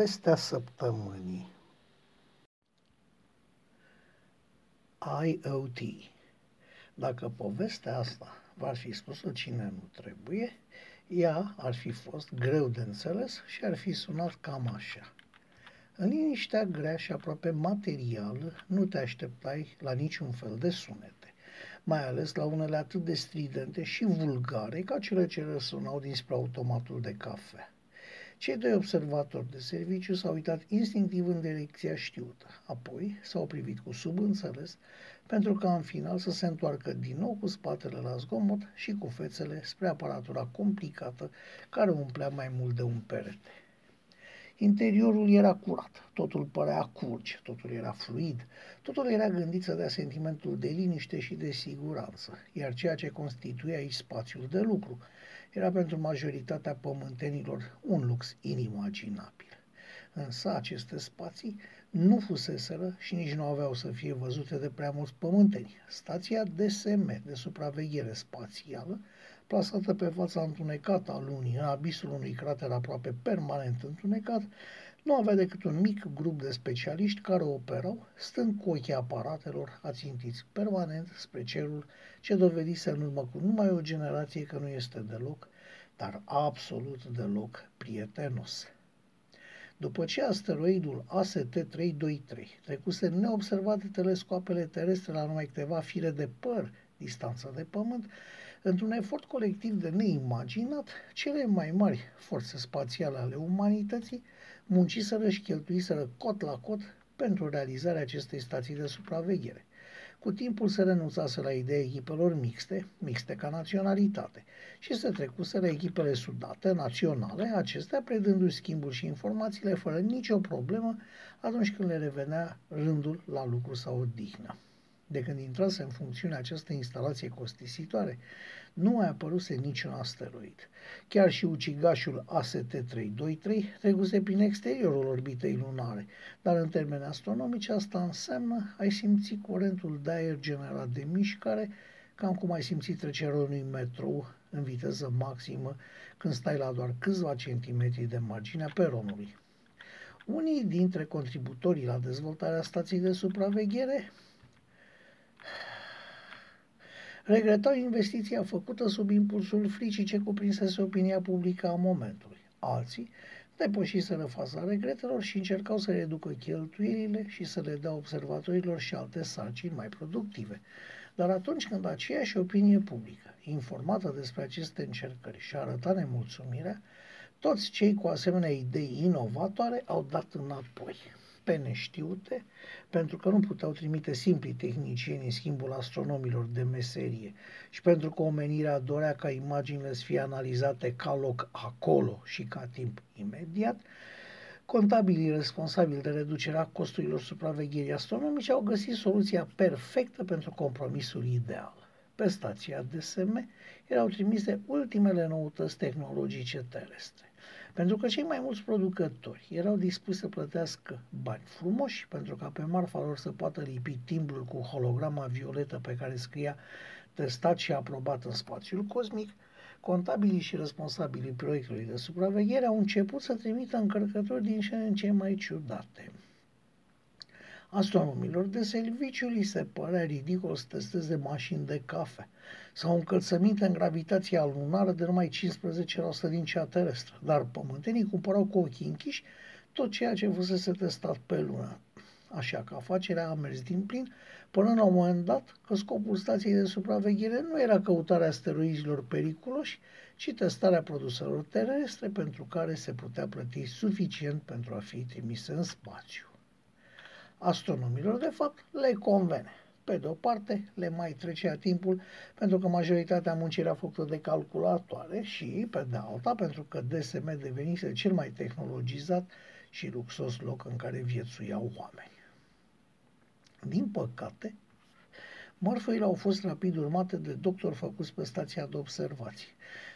Povestea săptămânii IoT Dacă povestea asta v-ar fi spus-o cine nu trebuie, ea ar fi fost greu de înțeles și ar fi sunat cam așa. În liniștea grea și aproape materială nu te așteptai la niciun fel de sunete, mai ales la unele atât de stridente și vulgare ca cele ce răsunau dinspre automatul de cafea. Cei doi observatori de serviciu s-au uitat instinctiv în direcția știută, apoi s-au privit cu subînțeles, pentru ca în final să se întoarcă din nou cu spatele la zgomot și cu fețele spre aparatura complicată care umplea mai mult de un perete. Interiorul era curat, totul părea curge, totul era fluid, totul era gândit să dea sentimentul de liniște și de siguranță, iar ceea ce constituia aici spațiul de lucru era pentru majoritatea pământenilor un lux inimaginabil. Însă aceste spații nu fuseseră și nici nu aveau să fie văzute de prea mulți pământeni. Stația DSM, de supraveghere spațială, plasată pe fața întunecată a lunii, în abisul unui crater aproape permanent întunecat, nu avea decât un mic grup de specialiști care operau, stând cu ochii aparatelor ațintiți permanent spre cerul ce dovedise în urmă cu numai o generație că nu este deloc, dar absolut deloc prietenos. După ce asteroidul AST-323 trecuse neobservat de telescoapele terestre la numai câteva fire de păr distanță de Pământ, într-un efort colectiv de neimaginat, cele mai mari forțe spațiale ale umanității munciseră și cheltuiseră cot la cot pentru realizarea acestei stații de supraveghere. Cu timpul se renunțase la ideea echipelor mixte, mixte ca naționalitate, și se trecuseră echipele sudate, naționale, acestea predându-și schimbul și informațiile fără nicio problemă atunci când le revenea rândul la lucru sau odihnă. De când intrase în funcțiune această instalație costisitoare, nu mai apăruse niciun asteroid. Chiar și ucigașul AST-323 trecuse prin exteriorul orbitei lunare, dar în termeni astronomici asta înseamnă ai simți curentul de aer generat de mișcare, cam cum ai simți trecerea unui metrou în viteză maximă când stai la doar câțiva centimetri de marginea peronului. Unii dintre contributorii la dezvoltarea stației de supraveghere regretau investiția făcută sub impulsul fricii ce cuprinsese opinia publică a momentului. Alții depășiseră faza regretelor și încercau să reducă cheltuielile și să le dea observatorilor și alte sarcini mai productive. Dar atunci când aceeași opinie publică, informată despre aceste încercări și arăta nemulțumirea, toți cei cu asemenea idei inovatoare au dat înapoi pe neștiute, pentru că nu puteau trimite simpli tehnicieni în schimbul astronomilor de meserie și pentru că omenirea dorea ca imaginile să fie analizate ca loc acolo și ca timp imediat, contabilii responsabili de reducerea costurilor supravegherii astronomice au găsit soluția perfectă pentru compromisul ideal. Pe stația DSM erau trimise ultimele noutăți tehnologice terestre. Pentru că cei mai mulți producători erau dispuși să plătească bani frumoși pentru ca pe marfa lor să poată lipi timbrul cu holograma violetă pe care scria testat și aprobat în spațiul cosmic, contabilii și responsabilii proiectului de supraveghere au început să trimită încărcători din ce în ce mai ciudate. Astronomilor de serviciu li se părea ridicol să testeze mașini de cafe sau încălțăminte în gravitația lunară de numai 15% din cea terestră, dar pământenii cumpărau cu ochii închiși tot ceea ce fusese testat pe lună. Așa că afacerea a mers din plin, până la un moment dat că scopul stației de supraveghere nu era căutarea asteroizilor periculoși, ci testarea produselor terestre pentru care se putea plăti suficient pentru a fi trimise în spațiu astronomilor, de fapt, le convene. Pe de o parte, le mai trecea timpul pentru că majoritatea muncii era făcută de calculatoare și, pe de alta, pentru că DSM devenise cel mai tehnologizat și luxos loc în care viețuiau oameni. Din păcate, Mărfurile au fost rapid urmate de doctori făcuți pe stația de observație,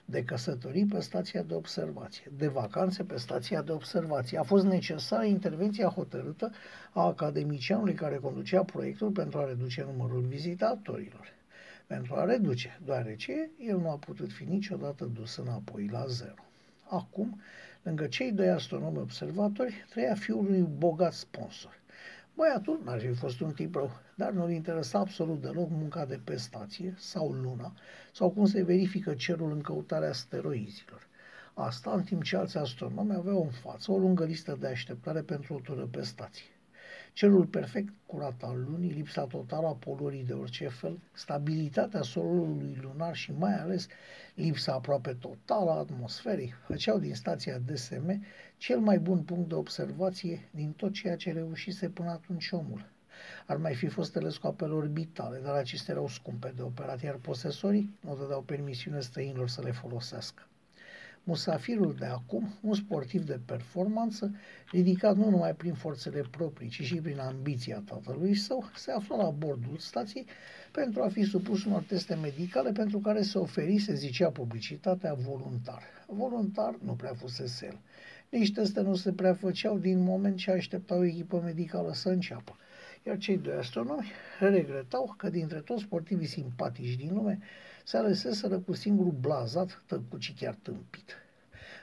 de căsătorii pe stația de observație, de vacanțe pe stația de observație. A fost necesară intervenția hotărâtă a academicianului care conducea proiectul pentru a reduce numărul vizitatorilor. Pentru a reduce, deoarece el nu a putut fi niciodată dus înapoi la zero. Acum, Lângă cei doi astronomi observatori trăia fiul unui bogat sponsor. Băiatul n-ar fi fost un tip rău, dar nu-l interesa absolut deloc munca de pe stație sau luna sau cum se verifică cerul în căutarea asteroizilor. Asta în timp ce alți astronomi aveau în față o lungă listă de așteptare pentru o tură pe stație. Cerul perfect curat al lunii, lipsa totală a poluării de orice fel, stabilitatea solului lunar și mai ales lipsa aproape totală a atmosferei făceau din stația DSM cel mai bun punct de observație din tot ceea ce reușise până atunci omul. Ar mai fi fost telescoapele orbitale, dar acestea erau scumpe de operat, iar posesorii nu dădeau permisiune străinilor să le folosească. Musafirul de acum, un sportiv de performanță, ridicat nu numai prin forțele proprii, ci și prin ambiția tatălui său, se afla la bordul stației pentru a fi supus unor teste medicale pentru care se oferi, se zicea publicitatea, voluntar. Voluntar nu prea fusese el. Nici teste nu se prea făceau din moment ce așteptau o echipă medicală să înceapă. Iar cei doi astronomi regretau că dintre toți sportivii simpatici din lume, se aleseseră cu singurul blazat, tăcut și chiar tâmpit.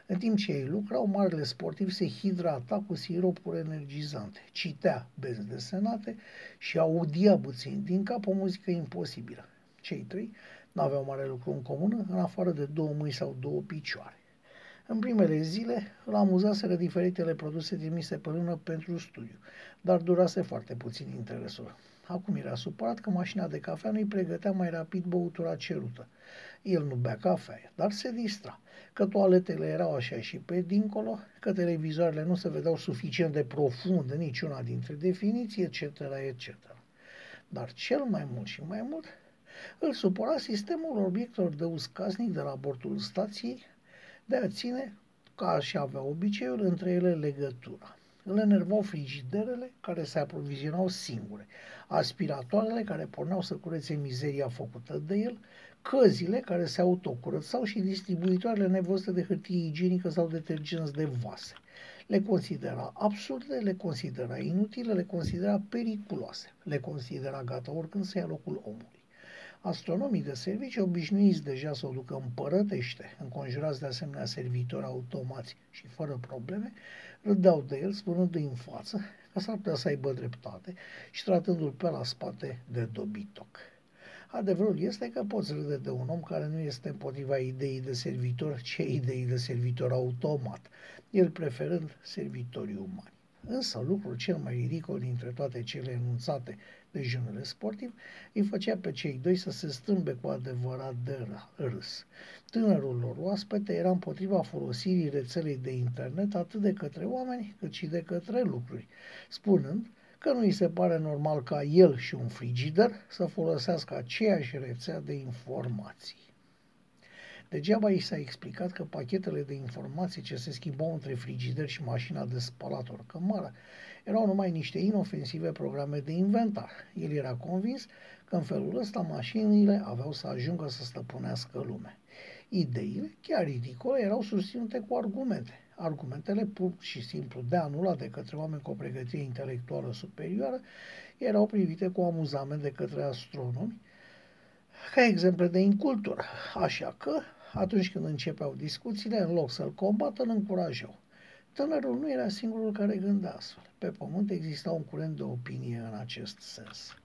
În timp ce ei lucrau, marele sportiv se hidrata cu siropuri energizante, citea benzi desenate și audia puțin din cap o muzică imposibilă. Cei trei n-aveau mare lucru în comun, în afară de două mâini sau două picioare. În primele zile îl amuzaseră diferitele produse trimise pe lună pentru studiu, dar durase foarte puțin interesul. Acum era supărat că mașina de cafea nu-i pregătea mai rapid băutura cerută. El nu bea cafea, dar se distra, că toaletele erau așa și pe dincolo, că televizoarele nu se vedeau suficient de profund în niciuna dintre definiții, etc., etc. Dar cel mai mult și mai mult îl supăra sistemul obiectelor de uz casnic de la bordul stației de a ține, ca și avea obiceiul, între ele legătura. Îl enervau frigiderele care se aprovizionau singure, aspiratoarele care porneau să curețe mizeria făcută de el, căzile care se autocurățau și distribuitoarele nevăzute de hârtie igienică sau detergenți de vase. Le considera absurde, le considera inutile, le considera periculoase, le considera gata oricând să ia locul omului. Astronomii de serviciu, obișnuiți deja să o ducă împărătește, înconjurați de asemenea servitori automați și fără probleme, râdeau de el, spunându-i în față că s-ar putea să aibă dreptate și tratându-l pe la spate de dobitoc. Adevărul este că poți râde de un om care nu este împotriva ideii de servitor, ci ideii de servitor automat, el preferând servitorii umani. Însă lucrul cel mai ridicol dintre toate cele enunțate de jurnele sportiv îi făcea pe cei doi să se strâmbe cu adevărat de râs. Tânărul lor oaspete era împotriva folosirii rețelei de internet atât de către oameni cât și de către lucruri, spunând că nu îi se pare normal ca el și un frigider să folosească aceeași rețea de informații. Degeaba i s-a explicat că pachetele de informații ce se schimbau între frigider și mașina de spălat cămară erau numai niște inofensive programe de inventar. El era convins că în felul ăsta mașinile aveau să ajungă să stăpânească lumea. Ideile, chiar ridicole, erau susținute cu argumente. Argumentele pur și simplu de anulat de către oameni cu o pregătire intelectuală superioară erau privite cu amuzament de către astronomi ca exemple de incultură. Așa că atunci când începeau discuțiile, în loc să-l combată, îl încurajau. Tânărul nu era singurul care gândea astfel. Pe pământ exista un curent de opinie în acest sens.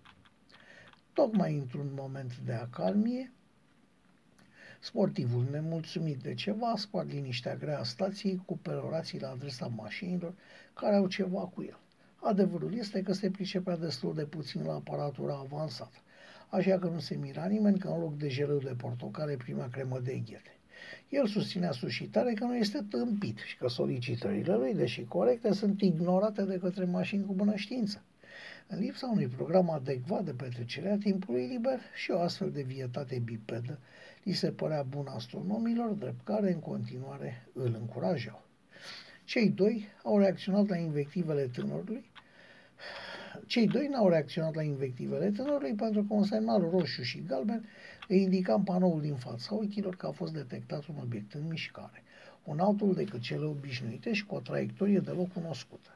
Tocmai într-un moment de acalmie, sportivul nemulțumit de ceva a spart liniștea grea a stației cu perorații la adresa mașinilor care au ceva cu el. Adevărul este că se pricepea destul de puțin la aparatura avansată așa că nu se mira nimeni că în loc de gelul de portocale prima cremă de ghete. El susținea suscitare că nu este tâmpit și că solicitările lui, deși corecte, sunt ignorate de către mașini cu bună știință. În lipsa unui program adecvat de petrecerea timpului liber și o astfel de vietate bipedă, li se părea bun astronomilor, drept care în continuare îl încurajau. Cei doi au reacționat la invectivele tânărului, cei doi n-au reacționat la invectivele tânărului pentru că un semnal roșu și galben le indica în panoul din fața ochilor că a fost detectat un obiect în mișcare, un altul decât cele obișnuite și cu o traiectorie deloc cunoscută.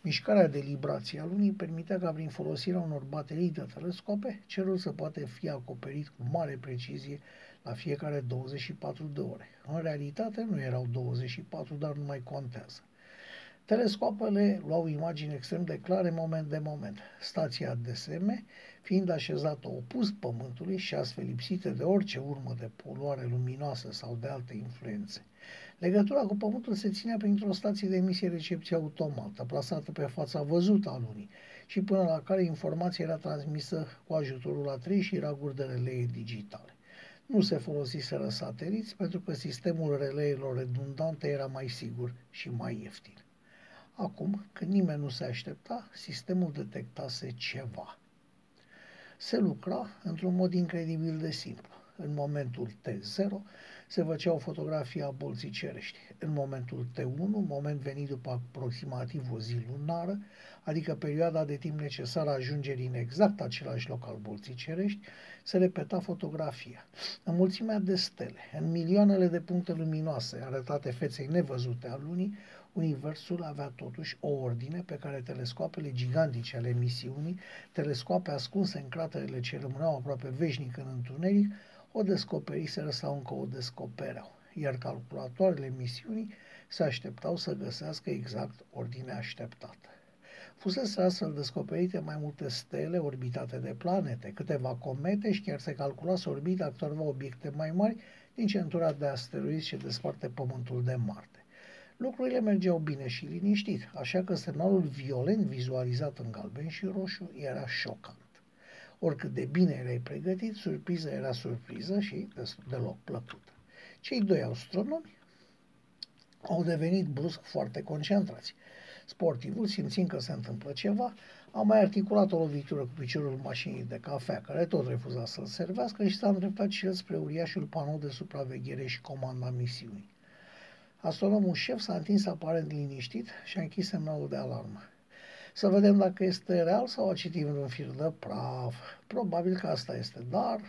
Mișcarea de librație a lunii permitea ca prin folosirea unor baterii de telescope, cerul să poate fi acoperit cu mare precizie la fiecare 24 de ore. În realitate nu erau 24, dar nu mai contează. Telescoapele luau imagini extrem de clare moment de moment. Stația DSM fiind așezată opus Pământului și astfel lipsită de orice urmă de poluare luminoasă sau de alte influențe. Legătura cu Pământul se ținea printr-o stație de emisie-recepție automată, plasată pe fața văzută a lunii și până la care informația era transmisă cu ajutorul a trei șiraguri de relee digitale. Nu se folosiseră sateliți pentru că sistemul releelor redundante era mai sigur și mai ieftin. Acum, când nimeni nu se aștepta, sistemul detectase ceva. Se lucra într-un mod incredibil de simplu. În momentul T0 se făcea o fotografie a bolții cerești. În momentul T1, moment venit după aproximativ o zi lunară, adică perioada de timp necesară ajungerii în exact același loc al bolții cerești, se repeta fotografia. În mulțimea de stele, în milioanele de puncte luminoase arătate feței nevăzute a lunii, Universul avea totuși o ordine pe care telescoapele gigantice ale misiunii, telescoape ascunse în craterele ce rămâneau aproape veșnic în întuneric, o descoperiseră sau încă o descopereau, iar calculatoarele misiunii se așteptau să găsească exact ordinea așteptată. Fusese astfel descoperite mai multe stele orbitate de planete, câteva comete și chiar se calculase orbita câtorva obiecte mai mari din centura de asteroizi ce desparte Pământul de Marte. Lucrurile mergeau bine și liniștit, așa că semnalul violent vizualizat în galben și roșu era șocant. Oricât de bine erai pregătit, surpriza era surpriză și deloc plăcută. Cei doi astronomi au devenit brusc foarte concentrați. Sportivul, simțind că se întâmplă ceva, a mai articulat o lovitură cu piciorul mașinii de cafea, care tot refuza să-l servească și s-a îndreptat și el spre uriașul panou de supraveghere și comanda misiunii. Astronomul șef s-a întins aparent liniștit și a închis semnalul de alarmă. Să vedem dacă este real sau a citit un fir de praf. Probabil că asta este, dar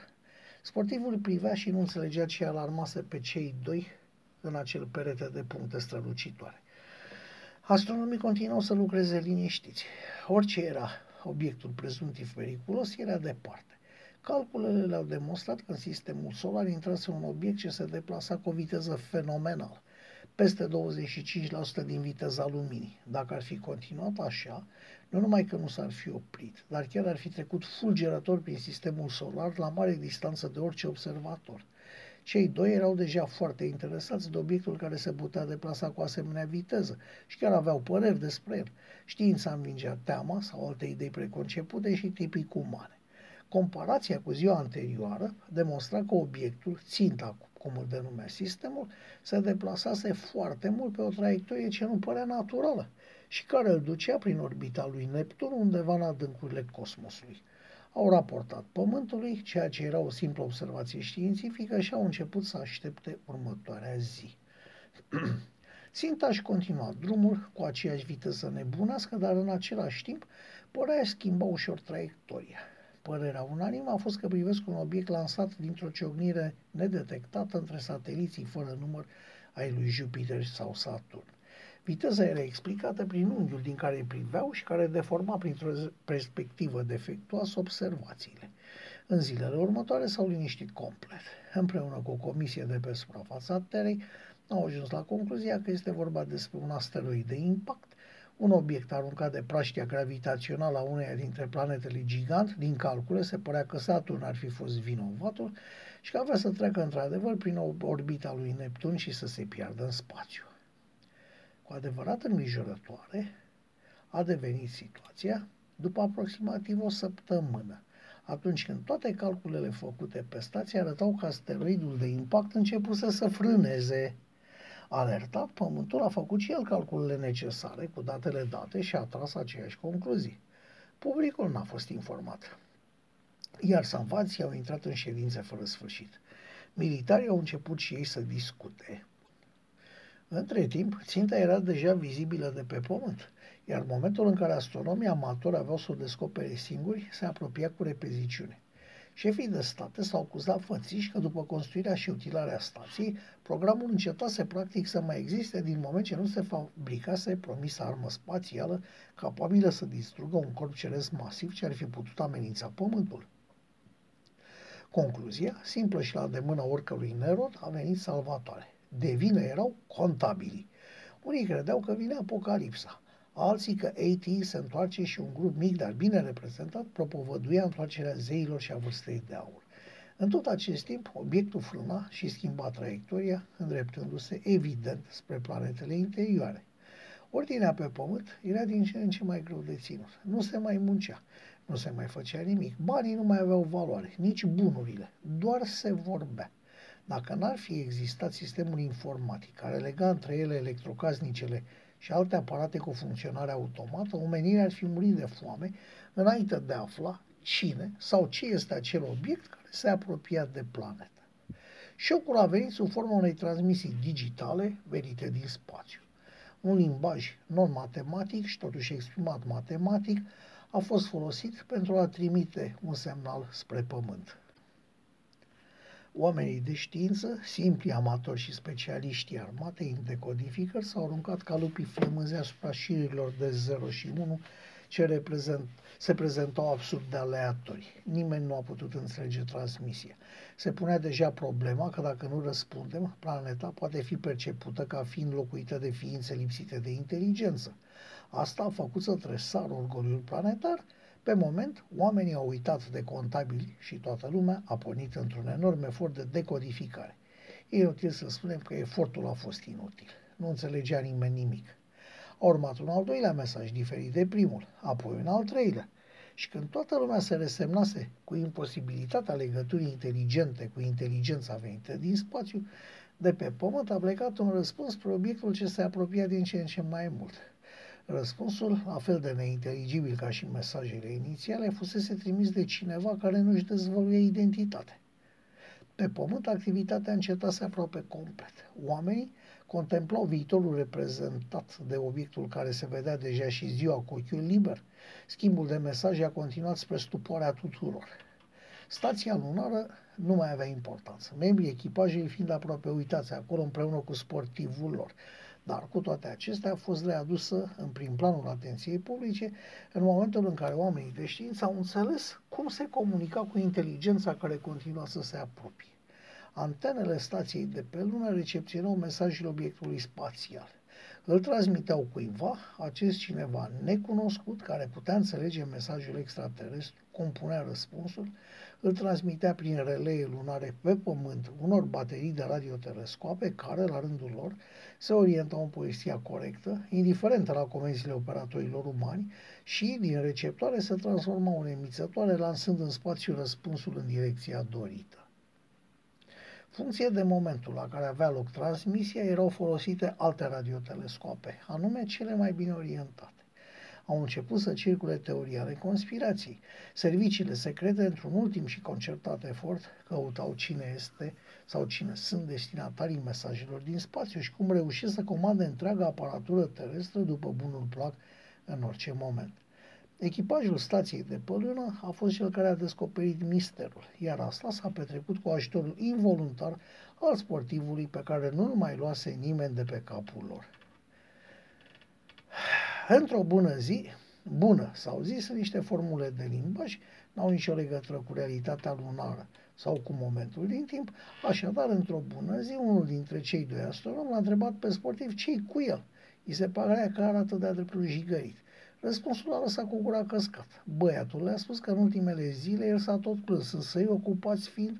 sportivul privea și nu înțelegea ce alarmase pe cei doi în acel perete de puncte strălucitoare. Astronomii continuau să lucreze liniștiți. Orice era obiectul prezumtiv periculos era departe. Calculele le-au demonstrat că în sistemul solar intrase un obiect ce se deplasa cu o viteză fenomenală peste 25% din viteza luminii. Dacă ar fi continuat așa, nu numai că nu s-ar fi oprit, dar chiar ar fi trecut fulgerător prin sistemul solar la mare distanță de orice observator. Cei doi erau deja foarte interesați de obiectul care se putea deplasa cu asemenea viteză și chiar aveau păreri despre el. Știința învingea teama sau alte idei preconcepute și tipic umane. Comparația cu ziua anterioară demonstra că obiectul, ținta cum îl denumea sistemul, se deplasase foarte mult pe o traiectorie ce nu părea naturală și care îl ducea prin orbita lui Neptun undeva în adâncurile cosmosului. Au raportat Pământului, ceea ce era o simplă observație științifică și au început să aștepte următoarea zi. Ținta își continua drumul cu aceeași viteză nebunească, dar în același timp părea schimba ușor traiectoria. Părerea unanimă a fost că privesc un obiect lansat dintr-o ciocnire nedetectată între sateliții fără număr ai lui Jupiter sau Saturn. Viteza era explicată prin unghiul din care priveau și care deforma printr-o perspectivă defectuoasă observațiile. În zilele următoare s-au liniștit complet. Împreună cu o comisie de pe suprafața Terei, au ajuns la concluzia că este vorba despre un asteroid de impact un obiect aruncat de praștia gravitațională a uneia dintre planetele gigant, din calcule, se părea că Saturn ar fi fost vinovatul și că avea să treacă într-adevăr prin orbita lui Neptun și să se piardă în spațiu. Cu adevărat îngrijorătoare a devenit situația după aproximativ o săptămână, atunci când toate calculele făcute pe stație arătau că asteroidul de impact începuse să frâneze Alertat, Pământul a făcut și el calculele necesare cu datele date și a tras aceeași concluzii. Publicul n-a fost informat. Iar sanvații au intrat în ședințe fără sfârșit. Militarii au început și ei să discute. Între timp, ținta era deja vizibilă de pe pământ, iar momentul în care astronomii amatori aveau să o descopere singuri se apropia cu repeziciune. Șefii de state s-au acuzat fățiși că după construirea și utilarea stației, programul încetase practic să mai existe din moment ce nu se fabricase promisă armă spațială capabilă să distrugă un corp ceresc masiv ce ar fi putut amenința Pământul. Concluzia, simplă și la demână oricărui nerod, a venit salvatoare. De vină erau contabili. Unii credeau că vine apocalipsa, alții că AT se întoarce și un grup mic, dar bine reprezentat, propovăduia întoarcerea zeilor și a vârstei de aur. În tot acest timp, obiectul frâna și schimba traiectoria, îndreptându-se evident spre planetele interioare. Ordinea pe pământ era din ce în ce mai greu de ținut. Nu se mai muncea, nu se mai făcea nimic, banii nu mai aveau valoare, nici bunurile, doar se vorbea. Dacă n-ar fi existat sistemul informatic care lega între ele electrocasnicele și alte aparate cu funcționare automată, omenirea ar fi murit de foame înainte de a afla cine sau ce este acel obiect care se apropia de planetă. Șocul a venit sub forma unei transmisii digitale venite din spațiu. Un limbaj non-matematic și totuși exprimat matematic a fost folosit pentru a trimite un semnal spre Pământ. Oamenii de știință, simpli amatori și specialiștii armatei în decodificări s-au aruncat ca lupii flămânzi asupra șirilor de 0 și 1 ce reprezent, se prezentau absurd de aleatori. Nimeni nu a putut înțelege transmisia. Se punea deja problema că dacă nu răspundem, planeta poate fi percepută ca fiind locuită de ființe lipsite de inteligență. Asta a făcut să tresară orgoliul planetar pe moment, oamenii au uitat de contabili și toată lumea a pornit într-un enorm efort de decodificare. E inutil să spunem că efortul a fost inutil. Nu înțelegea nimeni nimic. A urmat un al doilea mesaj diferit de primul, apoi un al treilea. Și când toată lumea se resemnase cu imposibilitatea legăturii inteligente cu inteligența venită din spațiu, de pe pământ a plecat un răspuns spre obiectul ce se apropia din ce în ce mai mult – Răspunsul, la fel de neinteligibil ca și mesajele inițiale, fusese trimis de cineva care nu-și dezvăluie identitate. Pe pământ, activitatea încetase aproape complet. Oamenii contemplau viitorul reprezentat de obiectul care se vedea deja și ziua cu ochiul liber. Schimbul de mesaje a continuat spre stupoarea tuturor. Stația lunară nu mai avea importanță, membrii echipajei fiind aproape uitați acolo împreună cu sportivul lor. Dar cu toate acestea a fost readusă în prim planul atenției publice în momentul în care oamenii de știință au înțeles cum se comunica cu inteligența care continua să se apropie. Antenele stației de pe lună recepționau mesajele obiectului spațial. Îl transmiteau cuiva, acest cineva necunoscut, care putea înțelege mesajul extraterestru, compunea răspunsul, îl transmitea prin relee lunare pe pământ unor baterii de radiotelescoape care, la rândul lor, se orientau în poesia corectă, indiferentă la convențiile operatorilor umani și, din receptoare, se transformau în emițătoare, lansând în spațiu răspunsul în direcția dorită funcție de momentul la care avea loc transmisia, erau folosite alte radiotelescoape, anume cele mai bine orientate. Au început să circule teoria ale conspirației. Serviciile secrete, într-un ultim și concertat efort, căutau cine este sau cine sunt destinatarii mesajelor din spațiu și cum reușesc să comande întreaga aparatură terestră după bunul plac în orice moment. Echipajul stației de pe lună a fost cel care a descoperit misterul, iar asta s-a petrecut cu ajutorul involuntar al sportivului pe care nu mai luase nimeni de pe capul lor. Într-o bună zi, bună sau zi, sunt niște formule de limbaj, n-au nicio legătură cu realitatea lunară sau cu momentul din timp, așadar, într-o bună zi, unul dintre cei doi astronomi l-a întrebat pe sportiv ce cu el. I se părea că arată de-a dreptul jigărit. Răspunsul a lăsat cu gura căscat. Băiatul le-a spus că în ultimele zile el s-a tot plâns, însă ei ocupați fiind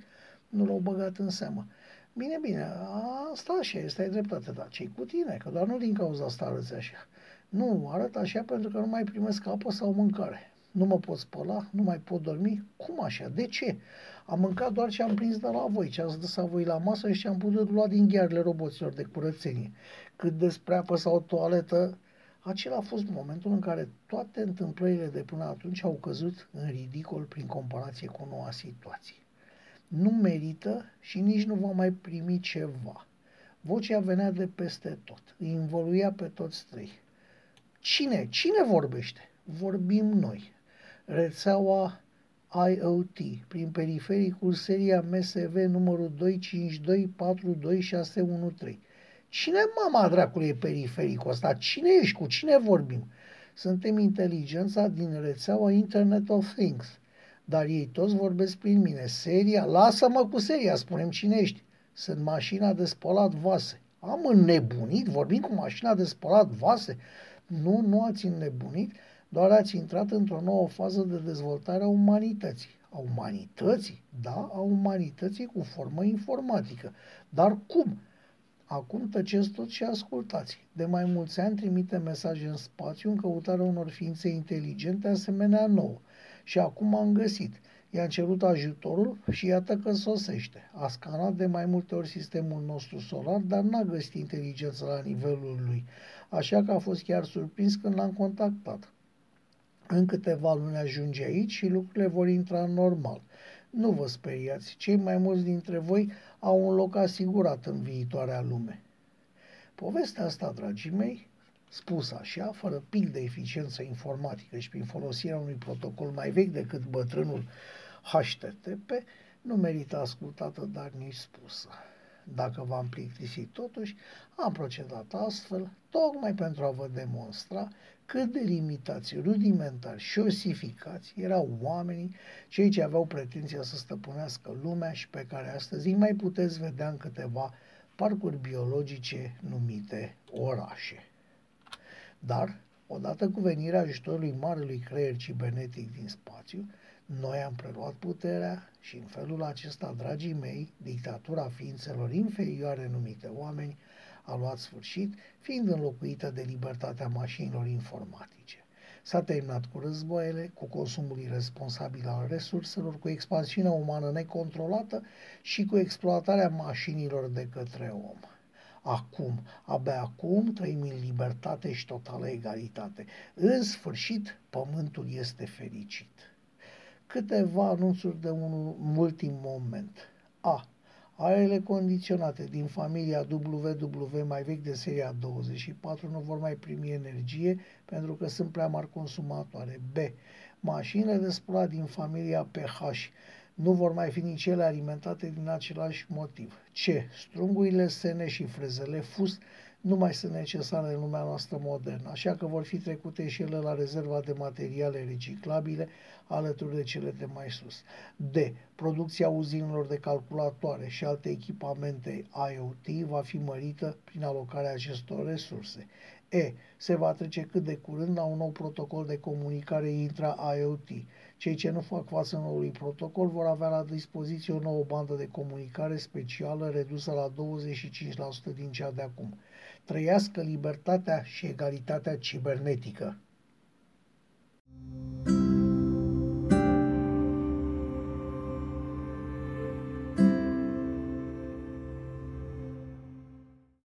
nu l-au băgat în seamă. Bine, bine, asta așa este, ai dreptate, dar ce cu tine? Că doar nu din cauza asta arăți așa. Nu, arăt așa pentru că nu mai primesc apă sau mâncare. Nu mă pot spăla, nu mai pot dormi. Cum așa? De ce? Am mâncat doar ce am prins de la voi, ce ați dus voi la masă și ce am putut lua din ghearele roboților de curățenie. Cât despre apă sau toaletă, acela a fost momentul în care toate întâmplările de până atunci au căzut în ridicol prin comparație cu noua situație. Nu merită și nici nu va mai primi ceva. Vocea venea de peste tot, îi învăluia pe toți trei. Cine? Cine vorbește? Vorbim noi. Rețeaua IoT prin perifericul seria MSV numărul 252426113. Cine mama dracului e perifericul ăsta? Cine ești? Cu cine vorbim? Suntem inteligența din rețeaua Internet of Things. Dar ei toți vorbesc prin mine. Seria, lasă-mă cu seria, spunem cine ești. Sunt mașina de spălat vase. Am înnebunit? Vorbim cu mașina de spălat vase? Nu, nu ați înnebunit, doar ați intrat într-o nouă fază de dezvoltare a umanității. A umanității? Da, a umanității cu formă informatică. Dar cum? Acum tăceți tot și ascultați. De mai mulți ani trimite mesaje în spațiu în căutarea unor ființe inteligente asemenea nouă. Și acum am găsit. I-am cerut ajutorul și iată că sosește. A scanat de mai multe ori sistemul nostru solar, dar n-a găsit inteligență la nivelul lui. Așa că a fost chiar surprins când l-am contactat. În câteva luni ajunge aici și lucrurile vor intra normal. Nu vă speriați, cei mai mulți dintre voi au un loc asigurat în viitoarea lume. Povestea asta, dragii mei, spus așa, fără pic de eficiență informatică și prin folosirea unui protocol mai vechi decât bătrânul HTTP, nu merită ascultată, dar nici spusă. Dacă v-am plictisit totuși, am procedat astfel, tocmai pentru a vă demonstra cât de limitați, rudimentari și osificați erau oamenii, cei ce aveau pretenția să stăpânească lumea și pe care astăzi îi mai puteți vedea în câteva parcuri biologice numite orașe. Dar, odată cu venirea ajutorului marelui creier cibernetic din spațiu, noi am preluat puterea și în felul acesta, dragii mei, dictatura ființelor inferioare numite oameni a luat sfârșit, fiind înlocuită de libertatea mașinilor informatice. S-a terminat cu războaiele, cu consumul irresponsabil al resurselor, cu expansiunea umană necontrolată și cu exploatarea mașinilor de către om. Acum, abia acum, trăim în libertate și totală egalitate. În sfârșit, pământul este fericit. Câteva anunțuri de un ultim moment. A. Arele condiționate din familia WW mai vechi de seria 24 nu vor mai primi energie pentru că sunt prea mari consumatoare. B. Mașinile de spălat din familia PH nu vor mai fi nici ele alimentate din același motiv. C. Strungurile sene și frezele fus nu mai sunt necesare în lumea noastră modernă, așa că vor fi trecute și ele la rezerva de materiale reciclabile alături de cele de mai sus. D. Producția uzinelor de calculatoare și alte echipamente IoT va fi mărită prin alocarea acestor resurse. E. Se va trece cât de curând la un nou protocol de comunicare intra-IoT. Cei ce nu fac față noului protocol vor avea la dispoziție o nouă bandă de comunicare specială redusă la 25% din cea de acum. Trăiască libertatea și egalitatea cibernetică!